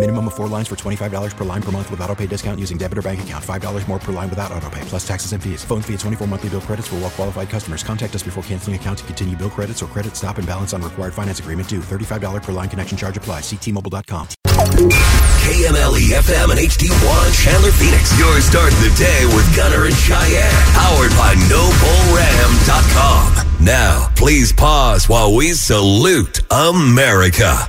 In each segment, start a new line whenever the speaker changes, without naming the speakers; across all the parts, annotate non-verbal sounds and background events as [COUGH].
Minimum of four lines for $25 per line per month with auto pay discount using debit or bank account. $5 more per line without auto pay, plus taxes and fees. Phone fee at 24 monthly bill credits for all well qualified customers. Contact us before canceling account to continue bill credits or credit stop and balance on required finance agreement due. $35 per line connection charge apply. Ctmobile.com.
KMLE FM and HD1 Chandler Phoenix. Your start of the day with Gunner and Cheyenne. Powered by NobleRam.com. Now, please pause while we salute America.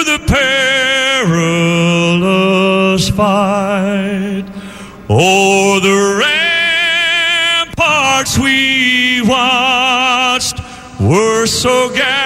perilous fight. O'er the ramparts we watched were so gallantly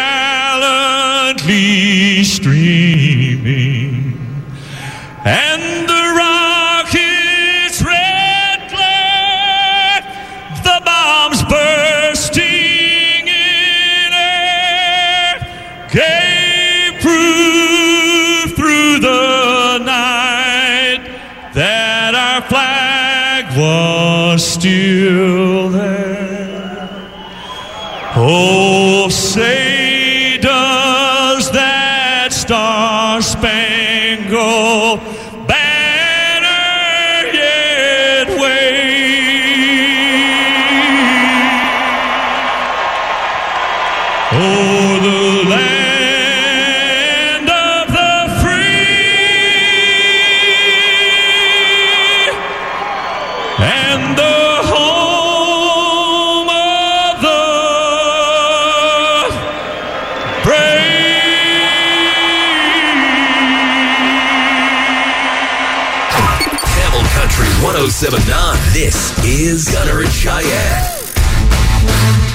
1079. This is Gunner and Cheyenne.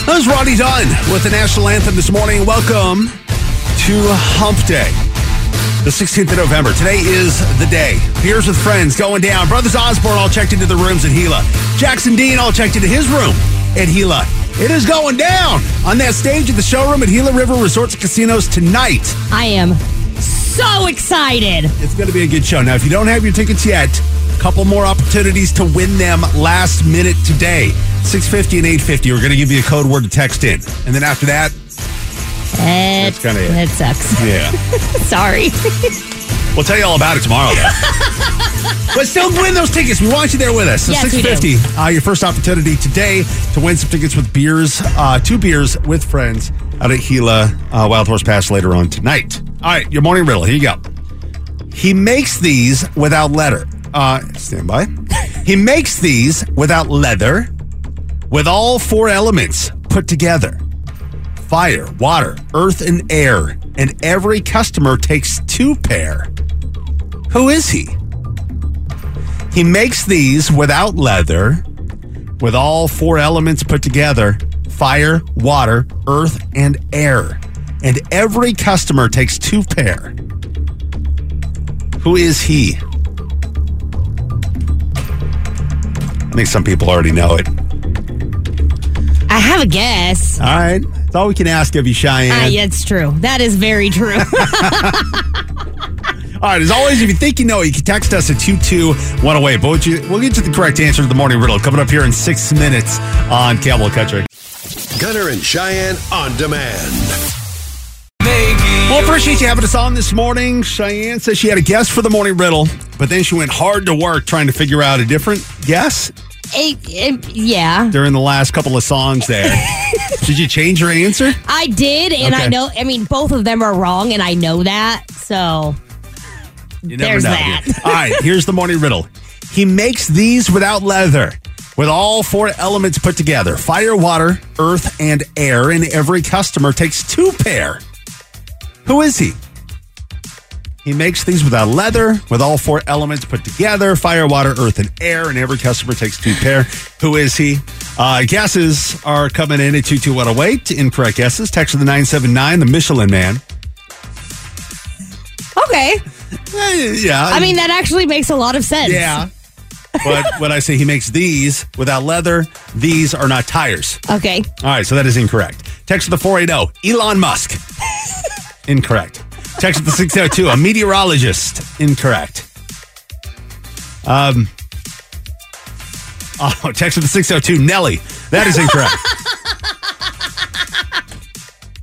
That was Ronnie Dunn with the national anthem this morning. Welcome to Hump Day. The 16th of November. Today is the day. Beers with friends going down. Brothers Osborne all checked into the rooms at Gila. Jackson Dean all checked into his room at Gila. It is going down on that stage at the showroom at Gila River Resorts and Casinos tonight.
I am so excited.
It's going to be a good show. Now, if you don't have your tickets yet, a couple more opportunities to win them last minute today. 650 and 850. We're going to give you a code word to text in. And then after that,
It,
kinda it.
it sucks.
yeah. [LAUGHS]
Sorry. [LAUGHS]
We'll tell you all about it tomorrow, though. [LAUGHS] but still win those tickets. We want you there with us. So
Yes, we do.
650, uh, your first opportunity today to win some tickets with beers, uh, two beers with friends out at Gila uh, Wild Horse Pass later on tonight. All right, your morning riddle. Here you go. He makes these without leather. Uh, stand by. he makes these without leather, with all four elements put together fire, water, earth, and air. And every customer takes two pair. Who is he? He makes these without leather, with all four elements put together fire, water, earth, and air. And every customer takes two pair. Who is he? I think some people already know it.
I have a guess.
All right. That's all we can ask of you, Cheyenne.
Ah, yeah, it's true. That is very true. [LAUGHS] [LAUGHS]
All right, as always, if you think you know you can text us at 22108. But we'll, you, we'll get you the correct answer to the morning riddle coming up here in six minutes on Cowboy Country.
Gunner and Cheyenne on demand.
Well, appreciate you having us on this morning. Cheyenne says she had a guess for the morning riddle, but then she went hard to work trying to figure out a different guess
Eh, eh, yeah,
during the last couple of songs there. [LAUGHS] Did you change your answer?
I did, and I know. I mean, both of them are wrong, and I know that. So
You
There's that. [LAUGHS]
All right, here's the morning riddle. He makes these without leather, with all four elements put together fire, water, earth, and air, and every customer takes two pair. Who is he? He makes these without leather, with all four elements put together fire, water, earth, and air, and every customer takes two pair. Who is he? Uh, guesses are coming in at 22108. Incorrect guesses. Text to the 979, the Michelin Man.
okay.
Eh, yeah.
I mean, that actually makes a lot of sense.
Yeah. But [LAUGHS] when I say he makes these without leather, these are not tires.
Okay.
All right, so that is incorrect. Text to the 480, Elon Musk. [LAUGHS] incorrect. Text the 602, a meteorologist. Incorrect. Um, oh, [LAUGHS] text with the 602, Nelly. That is incorrect.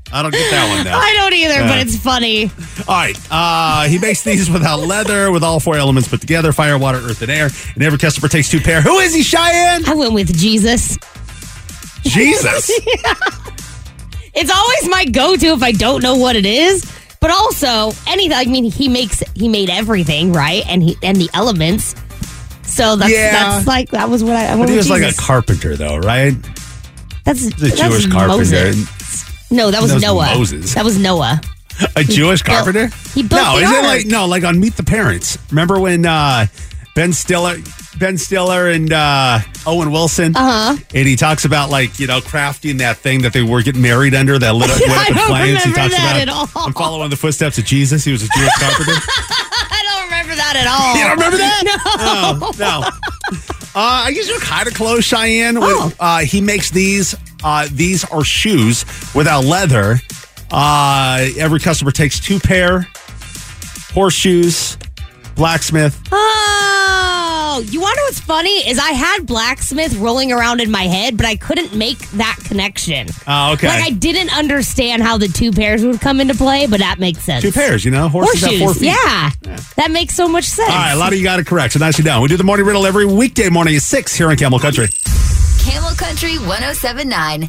I don't get that one now.
I don't either,
Yeah.
but it's funny.
All right. Uh, he makes these without leather, with all four elements put together fire, water, earth, and air. And every customer takes two pair. Who is he, Cheyenne?
I went with Jesus.
Jesus. [LAUGHS]
It's always my go-to if I don't know what it is. But also, anything. I mean, he makes he made everything right, and he and the elements. So that's
Yeah.
that's like that was what I. I
But he
with
was like a
Jesus.
carpenter, though, right?
That's
He's a
that's
Jewish carpenter.
Moses. No, that was
That was
Noah.
Moses.
That was Noah.
A Jewish
built-
carpenter?
he built
no,
the
is it
ark.
like no, like on Meet the Parents? Remember when uh, Ben Stiller, Ben Stiller, and uh, Owen Wilson?
Uh huh.
And he talks about like you know crafting that thing that they were getting married under that lit up, [LAUGHS] lit up
I
in
don't
flames. He
remember
talks
that
about
at all.
I'm following the footsteps of Jesus. He was a Jewish carpenter. [LAUGHS]
I don't remember that at all.
You don't remember that?
No.
Oh, no. [LAUGHS] Uh, I guess you're kind of close, Cheyenne.
Oh.
Uh, he makes these. Uh, these are shoes without leather. Uh, every customer takes two pair. Horseshoes, blacksmith.
Oh, you want to know what's funny? Is I had blacksmith rolling around in my head, but I couldn't make that connection.
Oh, okay.
Like I didn't understand how the two pairs would come into play, but that makes sense.
two pairs, you know, horses have four feet.
yeah. That makes so much sense.
All right, a lot of you got it correct. So nicely done. We do the morning riddle every weekday morning at six here on Camel Country.
Camel Country 1079.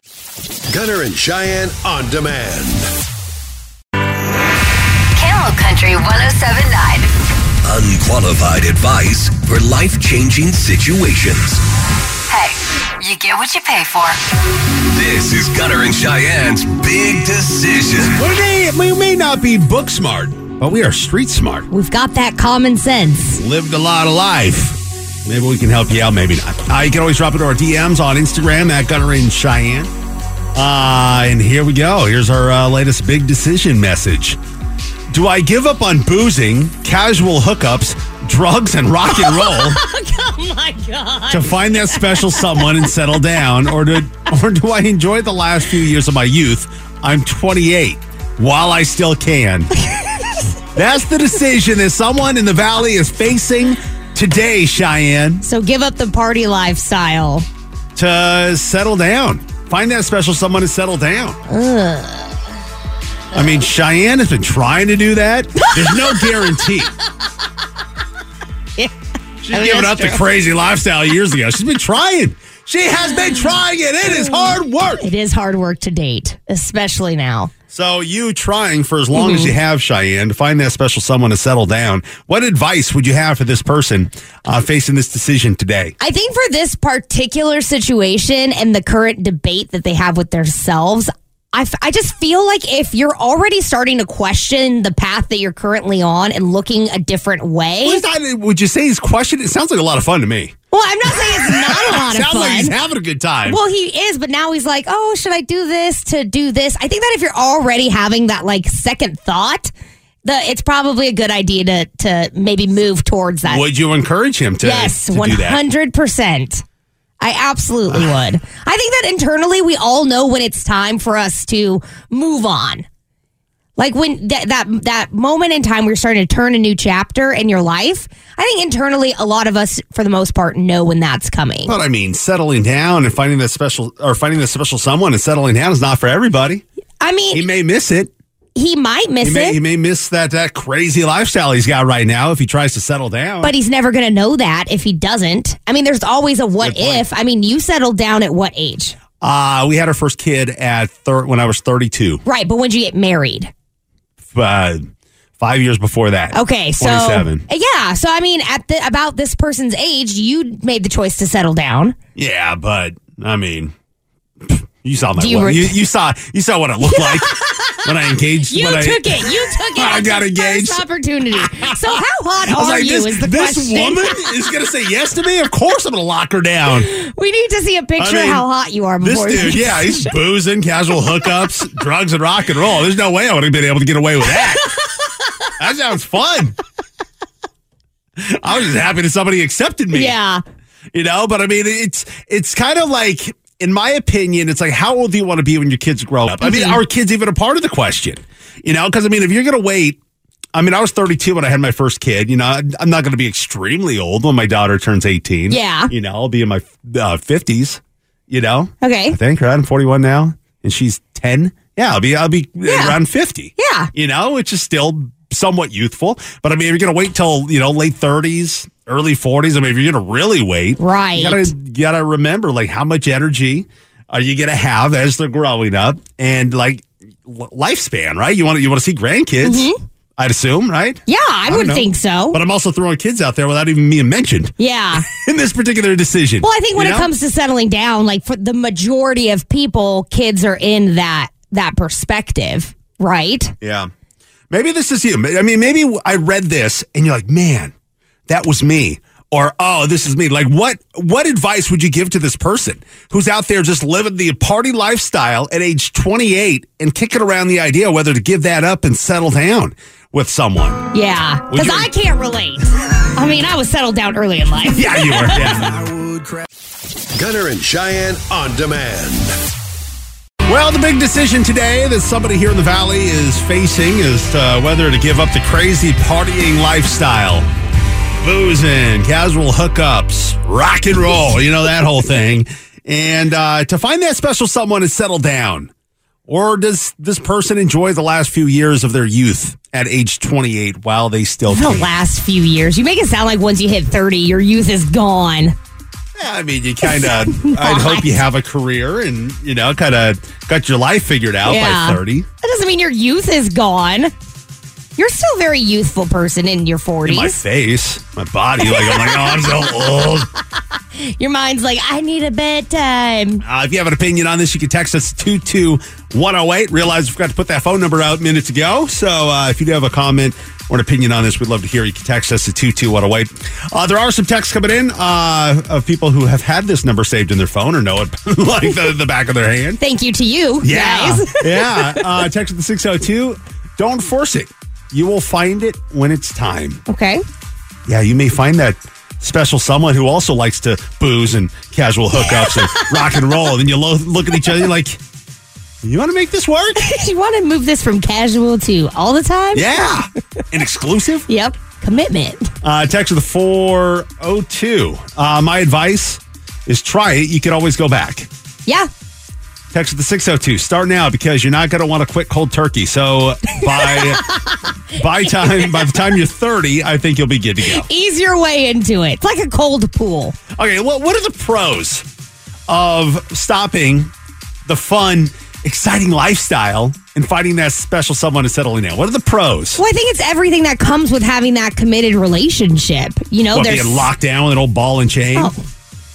Gunner and Cheyenne on demand.
Camel Country 1079.
Unqualified advice for life changing situations.
Hey, you get what you pay for.
This is Gunner and Cheyenne's big decision.
We may, we may not be book smart, but we are street smart.
We've got that common sense.
lived a lot of life. Maybe we can help you out, maybe not. Uh, you can always drop into our DMs on Instagram at Gunner and Cheyenne. Uh, and here we go. Here's our uh, latest big decision message. Do I give up on boozing, casual hookups, drugs, and rock and roll [LAUGHS]
oh my god.
to find that special someone and settle down, or do or do I enjoy the last few years of my youth? I'm 28 while I still can. That's the decision that someone in the valley is facing today, Cheyenne,
So give up the party lifestyle.
to settle down. Find that special someone and settle down. I mean, Cheyenne has been trying to do that. There's no guarantee. She's
I mean,
given up the crazy lifestyle years ago. She's been trying. She has been trying it. It is hard work.
It is hard work to date, especially now.
So, you trying for as long as
Mm-hmm.
you have, Cheyenne, to find that special someone to settle down. What advice would you have for this person uh, facing this decision today?
I think for this particular situation and the current debate that they have with themselves, I, f- I just feel like if you're already starting to question the path that you're currently on and looking a different way.
Well, it's not- would you say he's questioning? It sounds like a lot of fun to me.
Well, I'm not saying it's not a [LAUGHS] lot of
sounds
fun.
like he's having a good time.
Well, he is, but now he's like, oh, should I do this to do this? I think that if you're already having that like second thought, the it's probably a good idea to to maybe move towards that.
would you encourage him to,
yes,
to do that?
hundred percent. I absolutely [LAUGHS] would. I think that internally we all know when it's time for us to move on. Like when that that that moment in time you're starting to turn a new chapter in your life, I think internally a lot of us, for the most part, know when that's coming.
But I mean, settling down and finding that special or finding that special someone and settling down is not for everybody.
I mean,
He may miss it.
He might miss
He may,
it.
he may miss that that crazy lifestyle he's got right now if he tries to settle down.
But he's never going to know that if he doesn't. I mean, there's always a what if. I mean, you settled down at what age?
uh, we had our first kid at thir- when I was 32.
Right, but when did you get married?
Uh, five years before that.
Okay, so
27.
yeah, so I mean, at the about this person's age, you made the choice to settle down.
Yeah, but I mean, you saw my
you, re-
you, you saw you saw what it looked [LAUGHS] like when I engaged.
You
when I,
took it. You took it. [LAUGHS]
I got engaged.
First opportunity. So how hot [LAUGHS] are
like,
you?
this,
is the
this
question.
woman is going to say yes to me? Of course I'm going to lock her down. [LAUGHS]
We need to see a picture
I mean,
of how hot you are
This
before.
dude, yeah, he's boozing, casual hookups, drugs, and rock and roll. There's no way I would have been able to get away with that. that sounds fun. I was just happy that somebody accepted me.
yeah.
You know, but I mean, it's it's kind of like, in my opinion, it's like, how old do you want to be when your kids grow up? I mean,
Mm-hmm.
are kids even a part of the question? You know, because I mean, if you're going to wait, I mean, I was 32 when I had my first kid. You know, I'm not going to be extremely old when my daughter turns 18.
Yeah.
You know, I'll be in my uh, 50s. You know,
Okay.
I think right. I'm 41 now, and she's 10. Yeah, I'll be I'll be
Yeah.
around 50.
Yeah.
You know, which is still somewhat youthful. But I mean, if you're going to wait till you know late 30s, early 40s, I mean, if you're going to really wait,
Right.
You gotta gotta remember like how much energy are you going to have as they're growing up, and like lifespan, right? You want to you want to see grandkids. I'd assume, right?
Mm-hmm. Yeah, I,
don't
would
know.
think so.
But I'm also throwing kids out there without even being mentioned
yeah. [LAUGHS]
in this particular decision.
Well, I think when
You
it
know?
comes to settling down, like for the majority of people, kids are in that that perspective, right?
Yeah. Maybe this is you. I mean, maybe I read this and you're like, man, that was me. Or, oh, this is me. Like, what what advice would you give to this person who's out there just living the party lifestyle at age 28 and kicking around the idea whether to give that up and settle down with someone?
Yeah, because I can't relate. I mean, I was settled down early in life. [LAUGHS]
Yeah, you were. Yeah. [LAUGHS]
Gunner and Cheyenne on demand.
Well, the big decision today that somebody here in the Valley is facing is uh, whether to give up the crazy partying lifestyle. Boozing, casual hookups, rock and roll, you know, that whole thing. And uh, to find that special someone and settle down. Or does this person enjoy the last few years of their youth at age 28 while they still
The
can?
last few years, you make it sound like once you hit thirty, your youth is gone.
Yeah, I mean, you kind [LAUGHS] of, I'd hope you have a career and, you know, kind of got your life figured out
Yeah.
by 30.
That doesn't mean your youth is gone. You're still a very youthful person in your
in
forties.
my face, my body. Like I'm like, oh, I'm so old. [LAUGHS]
Your mind's like, I need a bedtime.
Uh, if you have an opinion on this, you can text us two two one zero eight. Realize we forgot to put that phone number out minutes ago. So uh, if you do have a comment or an opinion on this, we'd love to hear. You can text us at two two one zero eight. Uh, there are some texts coming in uh, of people who have had this number saved in their phone or know it [LAUGHS] like the, the back of their hand.
Thank you to you,
Yeah,
guys. [LAUGHS]
yeah. Uh, text at the six zero two. Don't force it. You will find it when it's time.
Okay.
Yeah, you may find that special someone who also likes to booze and casual hookups and [LAUGHS] rock and roll. And then you lo- look at each other you're like, you want to make this work? [LAUGHS]
you want to move this from casual to all the time?
Yeah. An exclusive? [LAUGHS]
Yep. Commitment.
Uh, text with the 402. Uh, my advice is try it. You can always go back.
Yeah.
Text with the 602. Start now because you're not going to want to quit cold turkey. So by [LAUGHS] by time by the time you're 30, I think you'll be good to go.
Ease your way into it. It's like a cold pool.
Okay, what what are the pros of stopping the fun, exciting lifestyle and finding that special someone and settling in? What are the pros?
Well, I think it's everything that comes with having that committed relationship. You know,
what,
there's
being locked down with an old ball and chain?
Oh,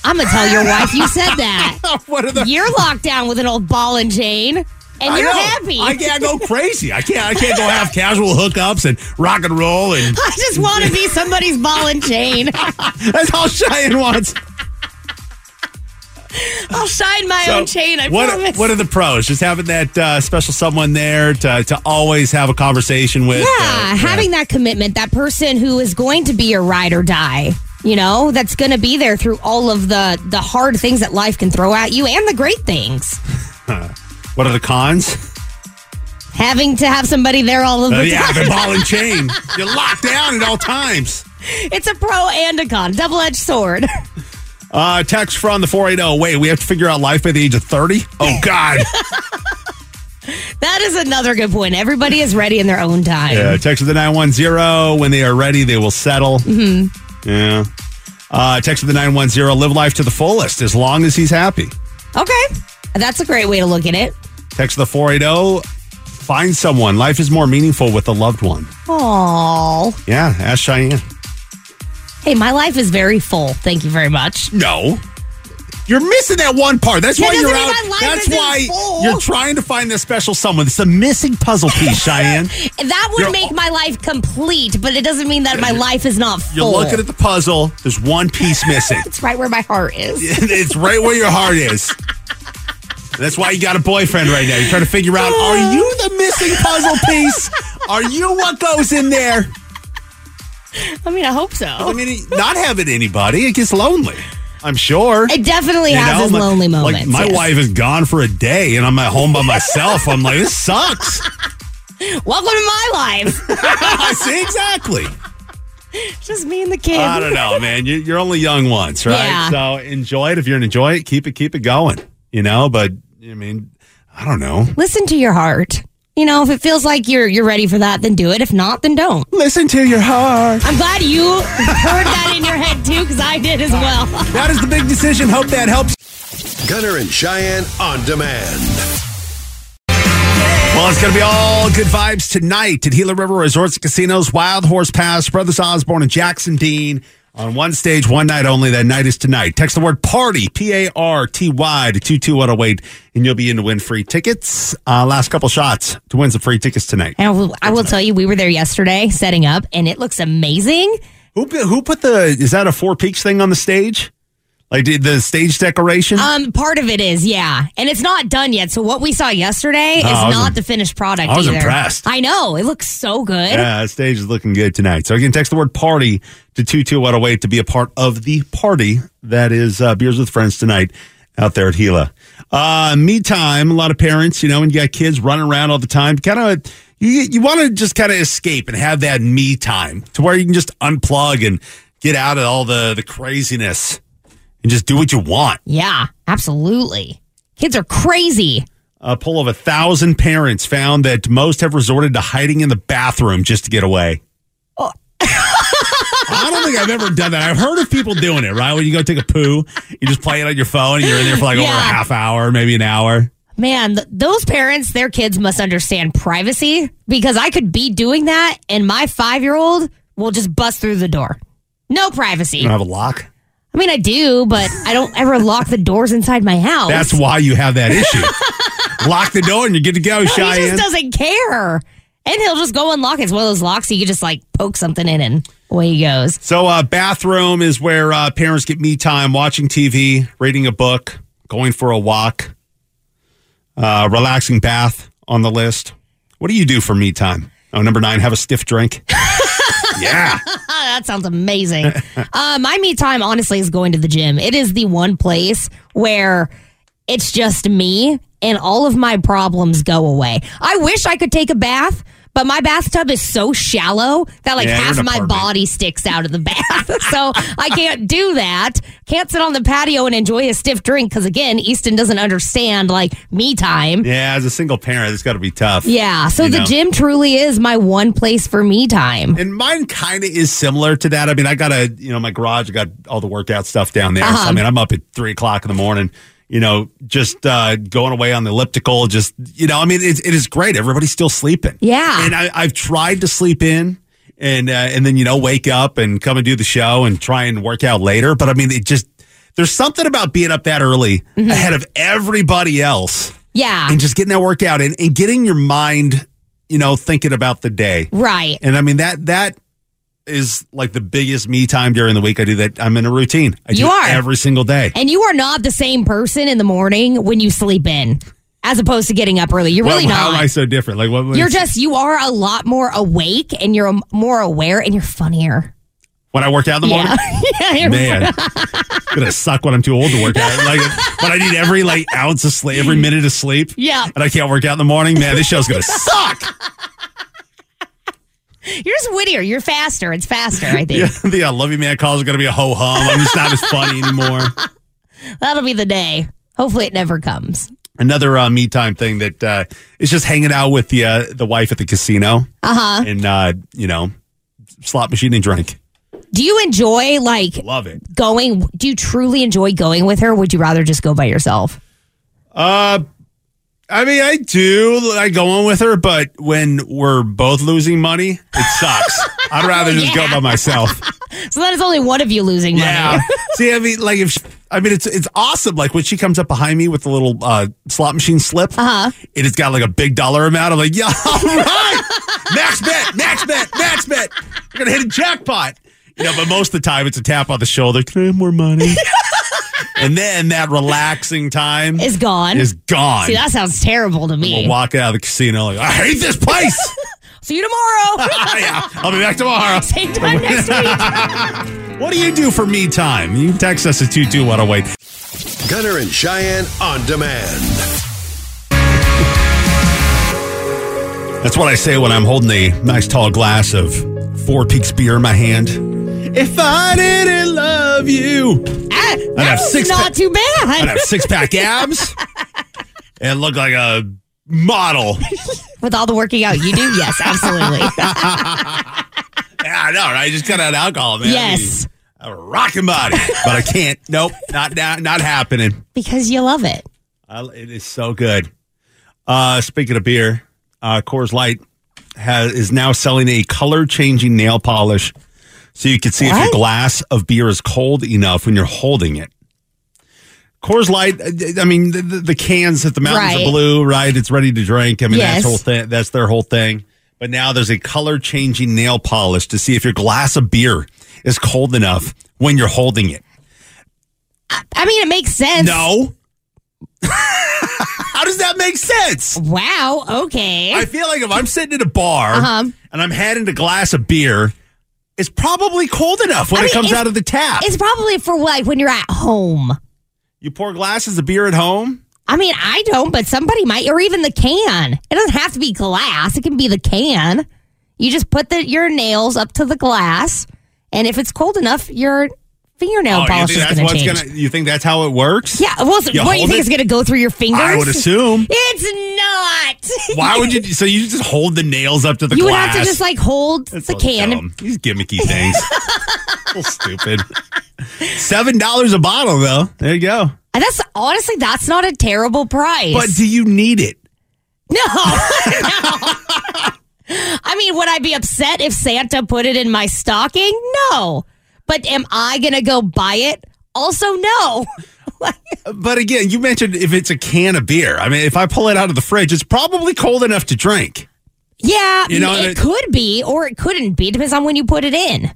I'm gonna tell your wife you said that. [LAUGHS]
what are the
You're locked down with an old ball and chain, and
I
you're
know.
happy.
I can't go crazy. I can't. I can't go have [LAUGHS] casual hookups and rock and roll and.
I just want to be somebody's ball and chain. [LAUGHS]
That's all Cheyenne wants.
I'll shine my
So,
own chain. I
what,
promise.
What are the pros? Just having that uh, special someone there to, to always have a conversation with.
yeah,
uh,
having that commitment, that person who is going to be your ride or die. You know, that's going to be there through all of the the hard things that life can throw at you and the great things. [LAUGHS]
What are the cons?
Having to have somebody there all of the
Uh, yeah,
time.
the ball and [LAUGHS] chain. You're locked down at all times.
it's a pro and a con, double edged sword. [LAUGHS]
Uh, text from the 480. Wait, we have to figure out life by the age of 30? Oh, God.
That is another good point. Everybody is ready in their own time.
yeah, text to the 910. When they are ready, they will settle.
Mm-hmm.
Yeah. Uh, text to the 910. Live life to the fullest as long as he's happy.
Okay. That's a great way to look at it.
Text to the 480. Find someone. Life is more meaningful with a loved one.
Aww.
Yeah, ask Cheyenne.
Hey, my life is very full. Thank you very much.
No. You're missing that one part. That's why you're out. That's why
full.
you're trying to find that special someone. It's a missing puzzle piece, [LAUGHS] Cheyenne.
That would
You're-
make my life complete, but it doesn't mean that my life is not full.
You're looking at the puzzle. There's one piece [LAUGHS] missing.
It's right where my heart is. [LAUGHS]
it's right where your heart is. That's why you got a boyfriend right now. You're trying to figure out are you the missing puzzle piece? Are you what goes in there?
I mean, I hope so.
I mean, not having anybody, it gets lonely. I'm sure.
It definitely
You
has
know,
its
my-
lonely
Like my
yes.
wife is gone for a day, and I'm at home by myself. I'm like, this sucks. [LAUGHS]
Welcome to my life. [LAUGHS]
See, exactly.
Just me and the kid.
I don't know, man. You, you're only young once, right?
Yeah.
So enjoy it. If you're gonna enjoy it, keep it, keep it going. You know, but I mean, I don't know.
Listen to your heart. You know, if it feels like you're you're ready for that, then do it. If not, then don't.
Listen to your heart.
I'm glad you heard that in your head too, because I did as well. [LAUGHS]
That is the big decision. Hope that helps.
Gunner and Cheyenne on demand.
Well, it's going to be all good vibes tonight at Gila River Resorts and Casinos, Wild Horse Pass, Brothers Osborne, and Jackson Dean on one stage, one night only. That night is tonight. Text the word party, P A R T Y, to 22108, and you'll be in to win free tickets. Uh, last couple shots to win some free tickets tonight.
And I will, I will tell you, we were there yesterday setting up, and it looks amazing.
Who, who put the, is that a Four Peaks thing on the stage? Like did the stage decoration?
Um, part of it is, yeah, and it's not done yet. So what we saw yesterday is
Oh, I
not the finished product.
I was
either.
impressed.
I know it looks so good.
Yeah, stage is looking good tonight. So again, text the word party to 22108 to be a part of the party that is uh, Beers with Friends tonight out there at Gila. Uh, me time, a lot of parents, you know, when you got kids running around all the time, kind of, you, you want to just kind of escape and have that me time to where you can just unplug and get out of all the, the craziness and just do what you want.
Yeah, absolutely. Kids are crazy.
A poll of a thousand parents found that most have resorted to hiding in the bathroom just to get away. Oh. [LAUGHS] I don't think I've ever done that. I've heard of people doing it, right? When you go take a poo, you just play it on your phone and you're in there for like over a half hour, maybe an hour.
Man, th- those parents, their kids must understand privacy because I could be doing that and my five year old will just bust through the door. No privacy.
You don't have a lock.
I mean, I do, but I don't ever lock the doors inside my house.
That's why you have that issue. [LAUGHS] Lock the door and you get good to go,
No, he just doesn't care. And he'll just go unlock it. It's one of those locks you can just like poke something in and away he goes.
So, uh, bathroom is where uh, parents get me time, watching TV, reading a book, going for a walk, uh, relaxing bath on the list. What do you do for me time? Oh, number nine, have a stiff drink. [LAUGHS] yeah. [LAUGHS]
that sounds amazing. [LAUGHS] uh, my me time, honestly, is going to the gym. It is the one place where it's just me and all of my problems go away. I wish I could take a bath. But my bathtub is so shallow that like
Yeah,
half of my
apartment.
body sticks out of the bath. [LAUGHS] so I can't do that. Can't sit on the patio and enjoy a stiff drink because again, Easton doesn't understand like me time.
Yeah, as a single parent, it's got to be tough.
Yeah. So the
know?
gym truly is my one place for me time.
And mine kind of is similar to that. I mean, I got a, you know, my garage, I got all the workout stuff down there.
Uh-huh.
I mean, I'm up at three o'clock in the morning, you know, just uh, going away on the elliptical. Just, you know, I mean, it, it is great. Everybody's still sleeping.
Yeah.
And I, I've tried to sleep in and, uh, and then, you know, wake up and come and do the show and try and work out later. But I mean, it just, there's something about being up that early ahead of everybody else
Yeah.
and just getting that workout and, and getting your mind, you know, thinking about the day.
Right.
And I mean that that is like the biggest me time during the week. I do that. I'm in a routine. I do
You
it
are.
every single day.
And you are not the same person in the morning when you sleep in, as opposed to getting up early. You're really
Well, How am
not.
I so different? Like what?
You're just you are a lot more awake and you're more aware and you're funnier.
when I work out in the morning. [LAUGHS]
yeah. You're
Man, it's [LAUGHS] gonna suck when I'm too old to work out. Like, but I need every like ounce of sleep, every minute of sleep.
Yeah.
and I can't work out in the morning. Man, this show's gonna suck.
Just wittier. You're faster. It's faster. I think
Yeah, [LAUGHS] the uh, Love You Man calls are gonna be a ho hum. I'm just not as funny anymore. [LAUGHS]
that'll be the day. Hopefully, it never comes.
Another uh, me time thing that uh, is just hanging out with the uh, the wife at the casino.
Uh huh.
and uh, you know, slot machine and drink.
Do you enjoy like
Love it.
going? Do you truly enjoy going with her? Or would you rather just go by yourself?
Uh, I mean, I do like going with her, but when we're both losing money, it sucks. [LAUGHS] I'd rather just go by myself.
So that is only one of you losing money.
Yeah. [LAUGHS] See, I mean, like if she, I mean, it's it's awesome. Like when she comes up behind me with the little uh, slot machine slip, uh-huh. it has got like a big dollar amount. I'm like, [LAUGHS] yeah, all right, max bet, max bet, max bet. We're gonna hit a jackpot. You know, but most of the time it's a tap on the shoulder. Can I have more money? [LAUGHS] and then that relaxing time
Is gone.
Is gone.
See, that sounds terrible to me.
We'll walk out of the casino like, I hate this place. [LAUGHS]
See you tomorrow. [LAUGHS]
yeah, I'll be back tomorrow.
Same time next week.
What do you do for me time? You can text us at 22108.
Gunner and Cheyenne on demand.
That's what I say when I'm holding a nice tall glass of Four Peaks beer in my hand. If I didn't love you,
Ah,
I'd have
was
six
not
pa-
too bad.
I'd have six pack [LAUGHS] abs and look like a model.
With all the working out you do, yes, absolutely. [LAUGHS] [LAUGHS]
Yeah, I know, right? Just cut out alcohol, man.
yes,
I mean, a rocking body, but I can't. Nope, not not, not happening.
because you love it.
I, it is so good. Uh, speaking of beer, uh, Coors Light has is now selling a color changing nail polish, so you can see if your glass of beer is cold enough when you're holding it. Coors Light, uh, I mean, the, the, the cans that the mountains
Right.
are blue, right? It's ready to drink. I mean,
Yes.
that's whole thing. That's their whole thing. But now there's a color changing nail polish to see if your glass of beer is cold enough when you're holding it.
I mean, it makes sense.
No. [LAUGHS] How does that make sense?
Wow. Okay.
I feel like if I'm sitting at a bar
Uh-huh.
and I'm handing a glass of beer, it's probably cold enough when
I
it comes out of the tap.
it's probably for like when you're at home.
You pour glasses of beer at home?
I mean, I don't, but somebody might, or even the can. It doesn't have to be glass. It can be the can. You just put the your nails up to the glass, and if it's cold enough, your fingernail
Oh,
polish is going to change.
gonna? You think that's how it works?
Yeah. Well, so what do you think
it?
is going to go through your fingers?
I would assume. [LAUGHS]
It's not. [LAUGHS]
Why would you? So you just hold the nails up to the
you would
glass?
have to just like hold
That's
the can.
dumb. These gimmicky [LAUGHS] things. stupid. Seven dollars a bottle, though. There you go.
And that's honestly, that's not a terrible price.
But do you need it?
No, no. I mean, would I be upset if Santa put it in my stocking? No. But am I going to go buy it? Also, no. [LAUGHS]
But again, you mentioned if it's a can of beer. I mean, if I pull it out of the fridge, it's probably cold enough to drink.
yeah,
You know,
it,
it-
could be or it couldn't be. Depends on when you put it in.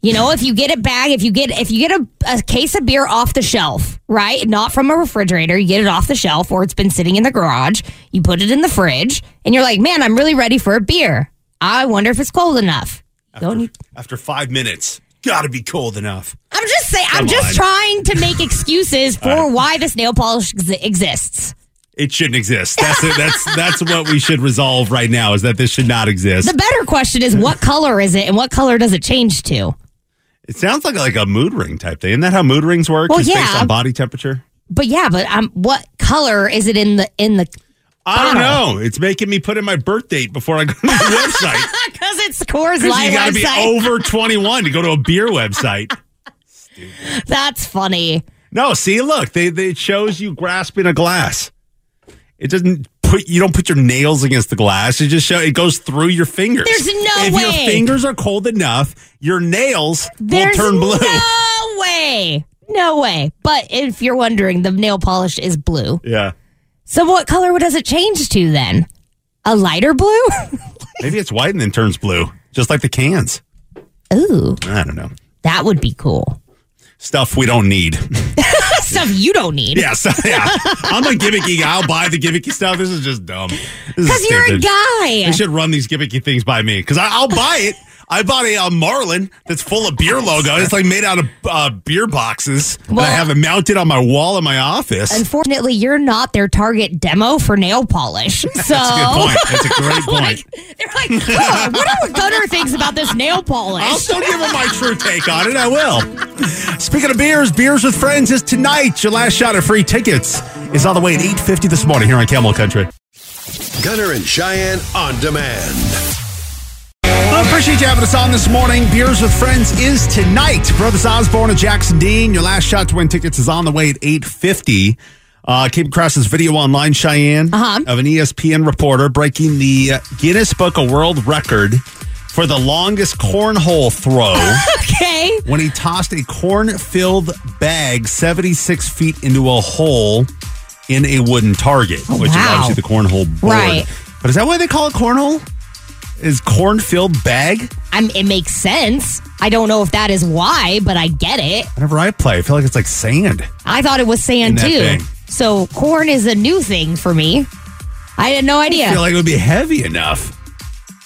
You know, if you get a bag, if you get if you get a, a case of beer off the shelf, right? Not from a refrigerator, you get it off the shelf or it's been sitting in the garage, you put it in the fridge, and you're like, man, I'm really ready for a beer. I wonder if it's cold enough. Don't you-
After five minutes, gotta be cold enough.
I'm just saying. I'm just
on.
trying to make excuses [LAUGHS] for why this nail polish ex- exists.
It shouldn't exist. That's it. That's that's what we should resolve right now. Is that this should not exist.
The better question is, what color is it, and what color does it change to?
It sounds like like a mood ring type thing. Isn't that how mood rings work?
Well,
It's based
yeah.
on body temperature.
But yeah, but um, what color is it in the in the?
I don't know. It's making me put in my birth date before I go to the [LAUGHS] website.
Because it's Coors Light
you got to be
website.
over 21 to go to a beer website. [LAUGHS]
That's funny.
No, see, look, they, they it shows you grasping a glass. It doesn't put you don't put your nails against the glass. It just show it goes through your fingers.
There's no
if your fingers are cold enough, your nails
There's
will turn blue.
no way. No way. But if you're wondering, the nail polish is blue.
Yeah.
So what color does it change to then? A lighter blue? [LAUGHS]
Maybe it's white and then turns blue, just like the cans.
Ooh,
I don't know.
that would be cool.
Stuff we don't need. [LAUGHS]
Stuff you don't need.
yeah, so, yeah. I'm a gimmicky guy. I'll buy the gimmicky stuff. This is just dumb.
Because you're a guy.
They should run these gimmicky things by me because I'll buy it. I bought a, uh Marlin that's full of beer logo. It's like made out of uh, beer boxes. and I have it mounted on my wall in my office.
Unfortunately, you're not their target demo for nail polish. So [LAUGHS]
That's a good point. That's a great [LAUGHS] point.
like, they're like, huh, what are Gunner thinks about this nail polish?
I'll still give them my true take on it. I will. Speaking of beers, Beers with Friends is tonight. Your last shot of free tickets is on the way at 8.50 this morning here on Camel Country.
Gunner and Cheyenne on demand.
I appreciate you having us on this morning. Beers with Friends is tonight. Brothers Osborne and Jackson Dean. Your last shot to win tickets is on the way at 850. Uh, came across this video online, Cheyenne,
Uh-huh.
of an ESPN reporter breaking the uh, Guinness Book of World Record for the longest cornhole throw [LAUGHS]
okay.
when he tossed a corn-filled bag 76 feet into a hole in a wooden target,
Oh,
which
wow.
is obviously the cornhole board.
Right.
But is that why they call it cornhole? Is corn-filled bag?
I'm, it makes sense. I don't know if that is why, but I get it.
Whenever I play, I feel like it's like sand.
I thought it was sand
that
too.
thing.
So corn is a new thing for me. I had no idea.
I
idea.
feel like it would be heavy enough.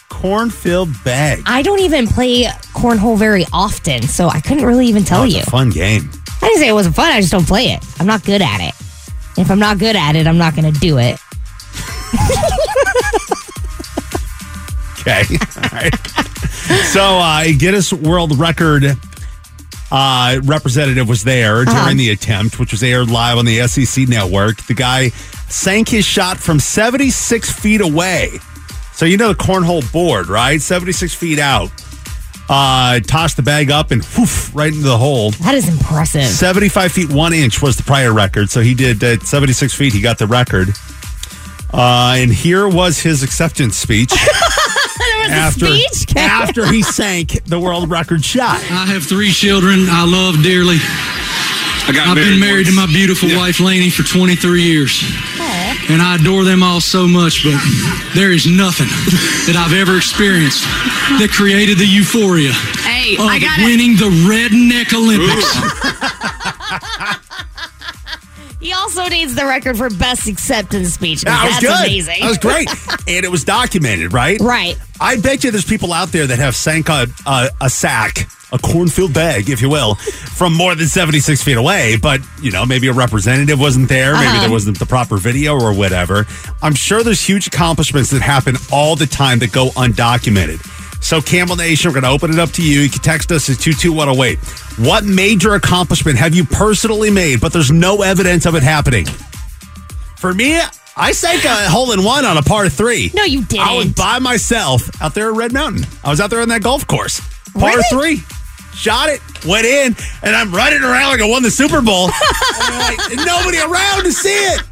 Corn filled bag.
I don't even play cornhole very often, so I couldn't really even tell
Oh, it's
you.
a fun game.
I didn't say it wasn't fun. I just don't play it. I'm not good at it. If I'm not good at it, I'm not going to do it. [LAUGHS]
Okay. [LAUGHS] All right. So, uh, a Guinness World Record uh, representative was there
Uh-huh.
during the attempt, which was aired live on the SEC network. The guy sank his shot from 76 feet away. So, you know the cornhole board, right? 76 feet out. Uh, tossed the bag up and whoof, right into the hole.
That is impressive.
75 feet 1 inch was the prior record. So he did at 76 feet, he got the record. Uh, and here was his acceptance speech [LAUGHS]
was
after,
a speech. [LAUGHS] [LAUGHS]
after he sank the world record shot.
I have three children I love dearly.
I got
I've been married to my beautiful
Yeah.
wife Laney for 23 years. And I adore them all so much, but there is nothing that I've ever experienced that created the euphoria
Hey,
of
I got it.
winning the Redneck Olympics. [LAUGHS]
Also needs the record for best acceptance speech.
That was
That's
good.
amazing.
That was great. [LAUGHS] and it was documented, right?
Right.
I bet you there's people out there that have sank a, a, a sack, a cornfield bag, if you will, from more than 76 feet away. But, you know, maybe a representative wasn't there. Maybe
Uh-huh.
there wasn't the proper video or whatever. I'm sure there's huge accomplishments that happen all the time that go undocumented. So, Camel Nation, we're going to open it up to you. You can text us at 22108. What major accomplishment have you personally made, but there's no evidence of it happening? For me, I sank a hole in one on a par three.
No, you didn't.
I was by myself out there at Red Mountain. I was out there on that golf course. Par
Really?
three. Shot it, went in, and I'm running around like I won the Super Bowl. [LAUGHS] like, nobody around to see it.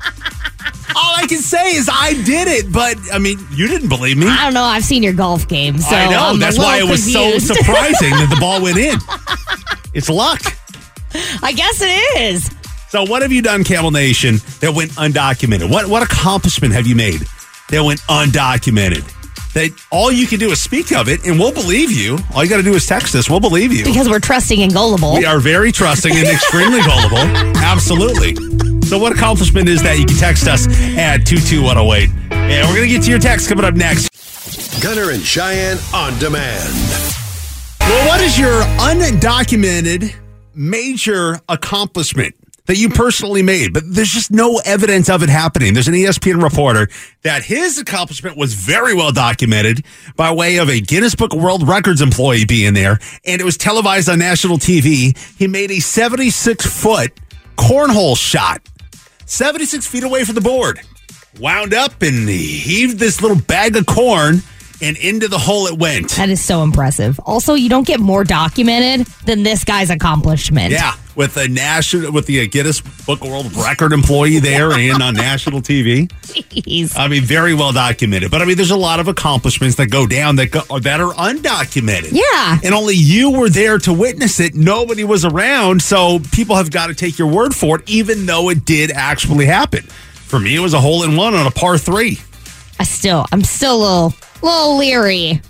All I can say is I did it, but I mean, you didn't believe me.
I don't know. I've seen your golf game, so
I know.
I'm
That's why it was
confused.
so [LAUGHS] surprising that the ball went in. It's luck.
I guess it is.
So, what have you done, Camel Nation, that went undocumented? What what accomplishment have you made that went undocumented? That all you can do is speak of it, and we'll believe you. All you got to do is text us. We'll believe you.
Because we're trusting and gullible.
We are very trusting and extremely gullible. [LAUGHS] Absolutely. So, what accomplishment is that? You can text us at 22108. And we're going to get to your text coming up next.
Gunner and Cheyenne on demand.
Well, what is your undocumented major accomplishment that you personally made? But there's just no evidence of it happening. There's an ESPN reporter that his accomplishment was very well documented by way of a Guinness Book of World Records employee being there, and it was televised on national TV. He made a 76 foot cornhole shot, 76 feet away from the board, wound up and heaved this little bag of corn. And into the hole it went.
That is so impressive. Also, you don't get more documented than this guy's accomplishment.
Yeah, with the national, with the uh, Guinness Book of World Record employee there and on national TV.
Jeez.
I mean, very well documented. But I mean, there's a lot of accomplishments that go down that go, that are undocumented.
Yeah.
and only you were there to witness it. Nobody was around, so people have got to take your word for it, even though it did actually happen. For me, it was a hole in one on a par three.
I still, I'm still a little, little leery.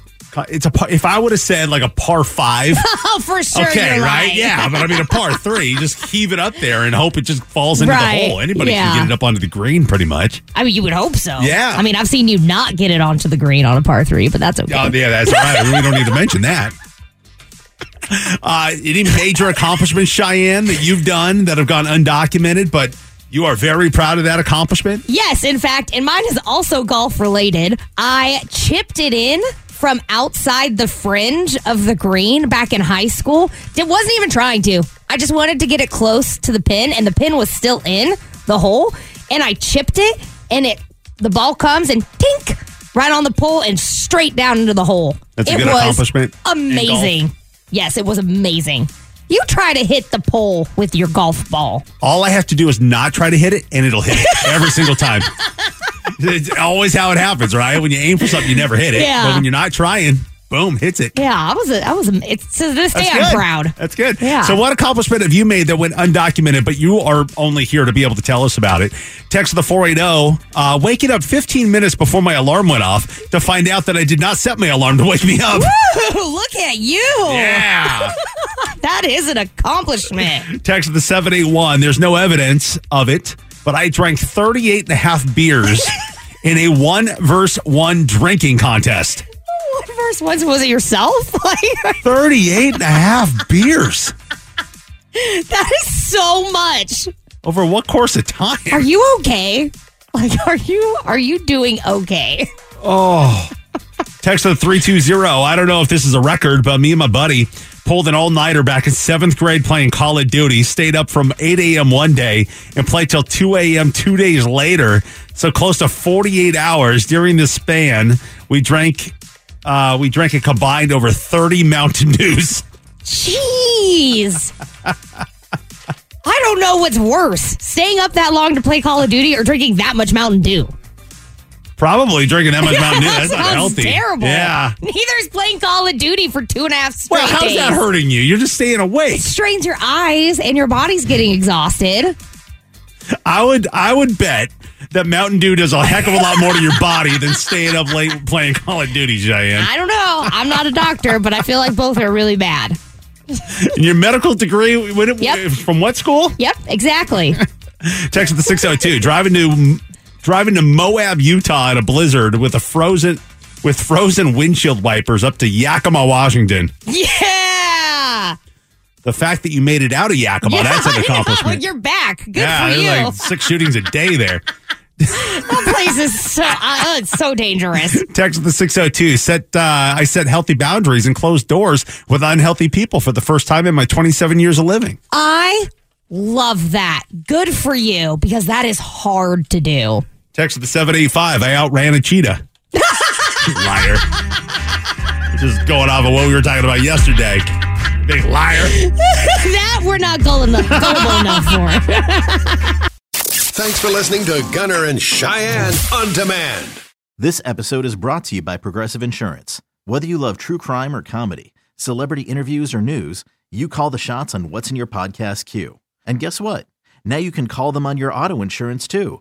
It's a par, if I would have said like a par five. [LAUGHS]
Oh, for sure.
okay,
you're
right? Yeah, but I mean a par [LAUGHS] three. You just heave it up there and hope it just falls into
Right,
the hole. Anybody
yeah.
can get it up onto the green, pretty much.
I mean, you would hope so.
Yeah.
I mean, I've seen you not get it onto the green on a par three, but that's okay.
Oh, yeah, that's right. we don't need to mention that. [LAUGHS] Uh, any major accomplishments, Cheyenne, that you've done that have gone undocumented, but you are very proud of that accomplishment?
Yes, in fact, and mine is also golf related. I chipped it in from outside the fringe of the green back in high school. It wasn't even trying to. I just wanted to get it close to the pin, and the pin was still in the hole. And I chipped it, and it the ball comes and tink right on the pole and straight down into the hole.
That's a good
was
accomplishment
Amazing. Yes, it was amazing. You try to hit the pole with your golf ball.
All I have to do is not try to hit it, and it'll hit it every single time. [LAUGHS] It's always how it happens, right? When you aim for something, you never hit it.
Yeah.
But when you're not trying, boom, hits it.
Yeah, I was. A, I was. A, it's to this day,
That's
I'm
good.
proud.
That's good.
Yeah.
So, what accomplishment have you made that went undocumented, but you are only here to be able to tell us about it? Text the 480, uh, waking up 15 minutes before my alarm went off to find out that I did not set my alarm to wake me up.
Woo, look at you.
Yeah. [LAUGHS]
that is an accomplishment. [LAUGHS]
Text the 781. There's no evidence of it, but I drank 38 and a half beers [LAUGHS] in a one verse one drinking contest.
what verse was was it yourself? [LAUGHS] Like
38 and a half beers.
that is so much.
Over what course of time?
Are you okay? Like are you are you doing okay?
Oh. Text the 320. I don't know if this is a record, but me and my buddy pulled an all nighter back in seventh grade playing Call of Duty, stayed up from 8 a.m. one day and played till 2 a.m. two days later. So close to 48 hours during this span. We drank. Uh, we drank a combined over 30 [LAUGHS] Mountain Dews.
Jeez. [LAUGHS] I don't know what's worse, staying up that long to play Call of Duty or drinking that much Mountain Dew.
Probably drinking that much [LAUGHS] Mountain Dew. That's not healthy.
Terrible.
Yeah.
Neither is playing Call of Duty for two and a half straight
Well, how's
days.
that hurting you? You're just staying awake.
It strains your eyes and your body's getting exhausted.
I would I would bet that Mountain Dew does a heck of a lot more to your body than staying up late playing Call of Duty, Cheyenne.
I don't know. I'm not a doctor, but I feel like both are really bad.
And your medical degree when it,
Yep.
from what school?
Yep, exactly. [LAUGHS]
Text at the 602. Driving to driving to Moab, Utah in a blizzard with a frozen with frozen windshield wipers up to Yakima, Washington.
Yeah.
The fact that you made it out of Yakima,
Yeah,
that's an
know.
accomplishment.
You're back. Good
yeah,
for you.
like six shootings a day there. [LAUGHS]
that place is so uh, it's so dangerous.
Text the 602. Set uh, I set healthy boundaries and closed doors with unhealthy people for the first time in my 27 years of living.
I love that. Good for you because that is hard to do.
Text at the 785. I outran a cheetah. [LAUGHS] liar. Just going off of what we were talking about yesterday. Big liar. [LAUGHS]
that we're not gullible enough, gullible enough for. [LAUGHS]
Thanks for listening to Gunner and Cheyenne on demand.
This episode is brought to you by Progressive Insurance. Whether you love true crime or comedy, celebrity interviews or news, you call the shots on what's in your podcast queue. And guess what? Now you can call them on your auto insurance too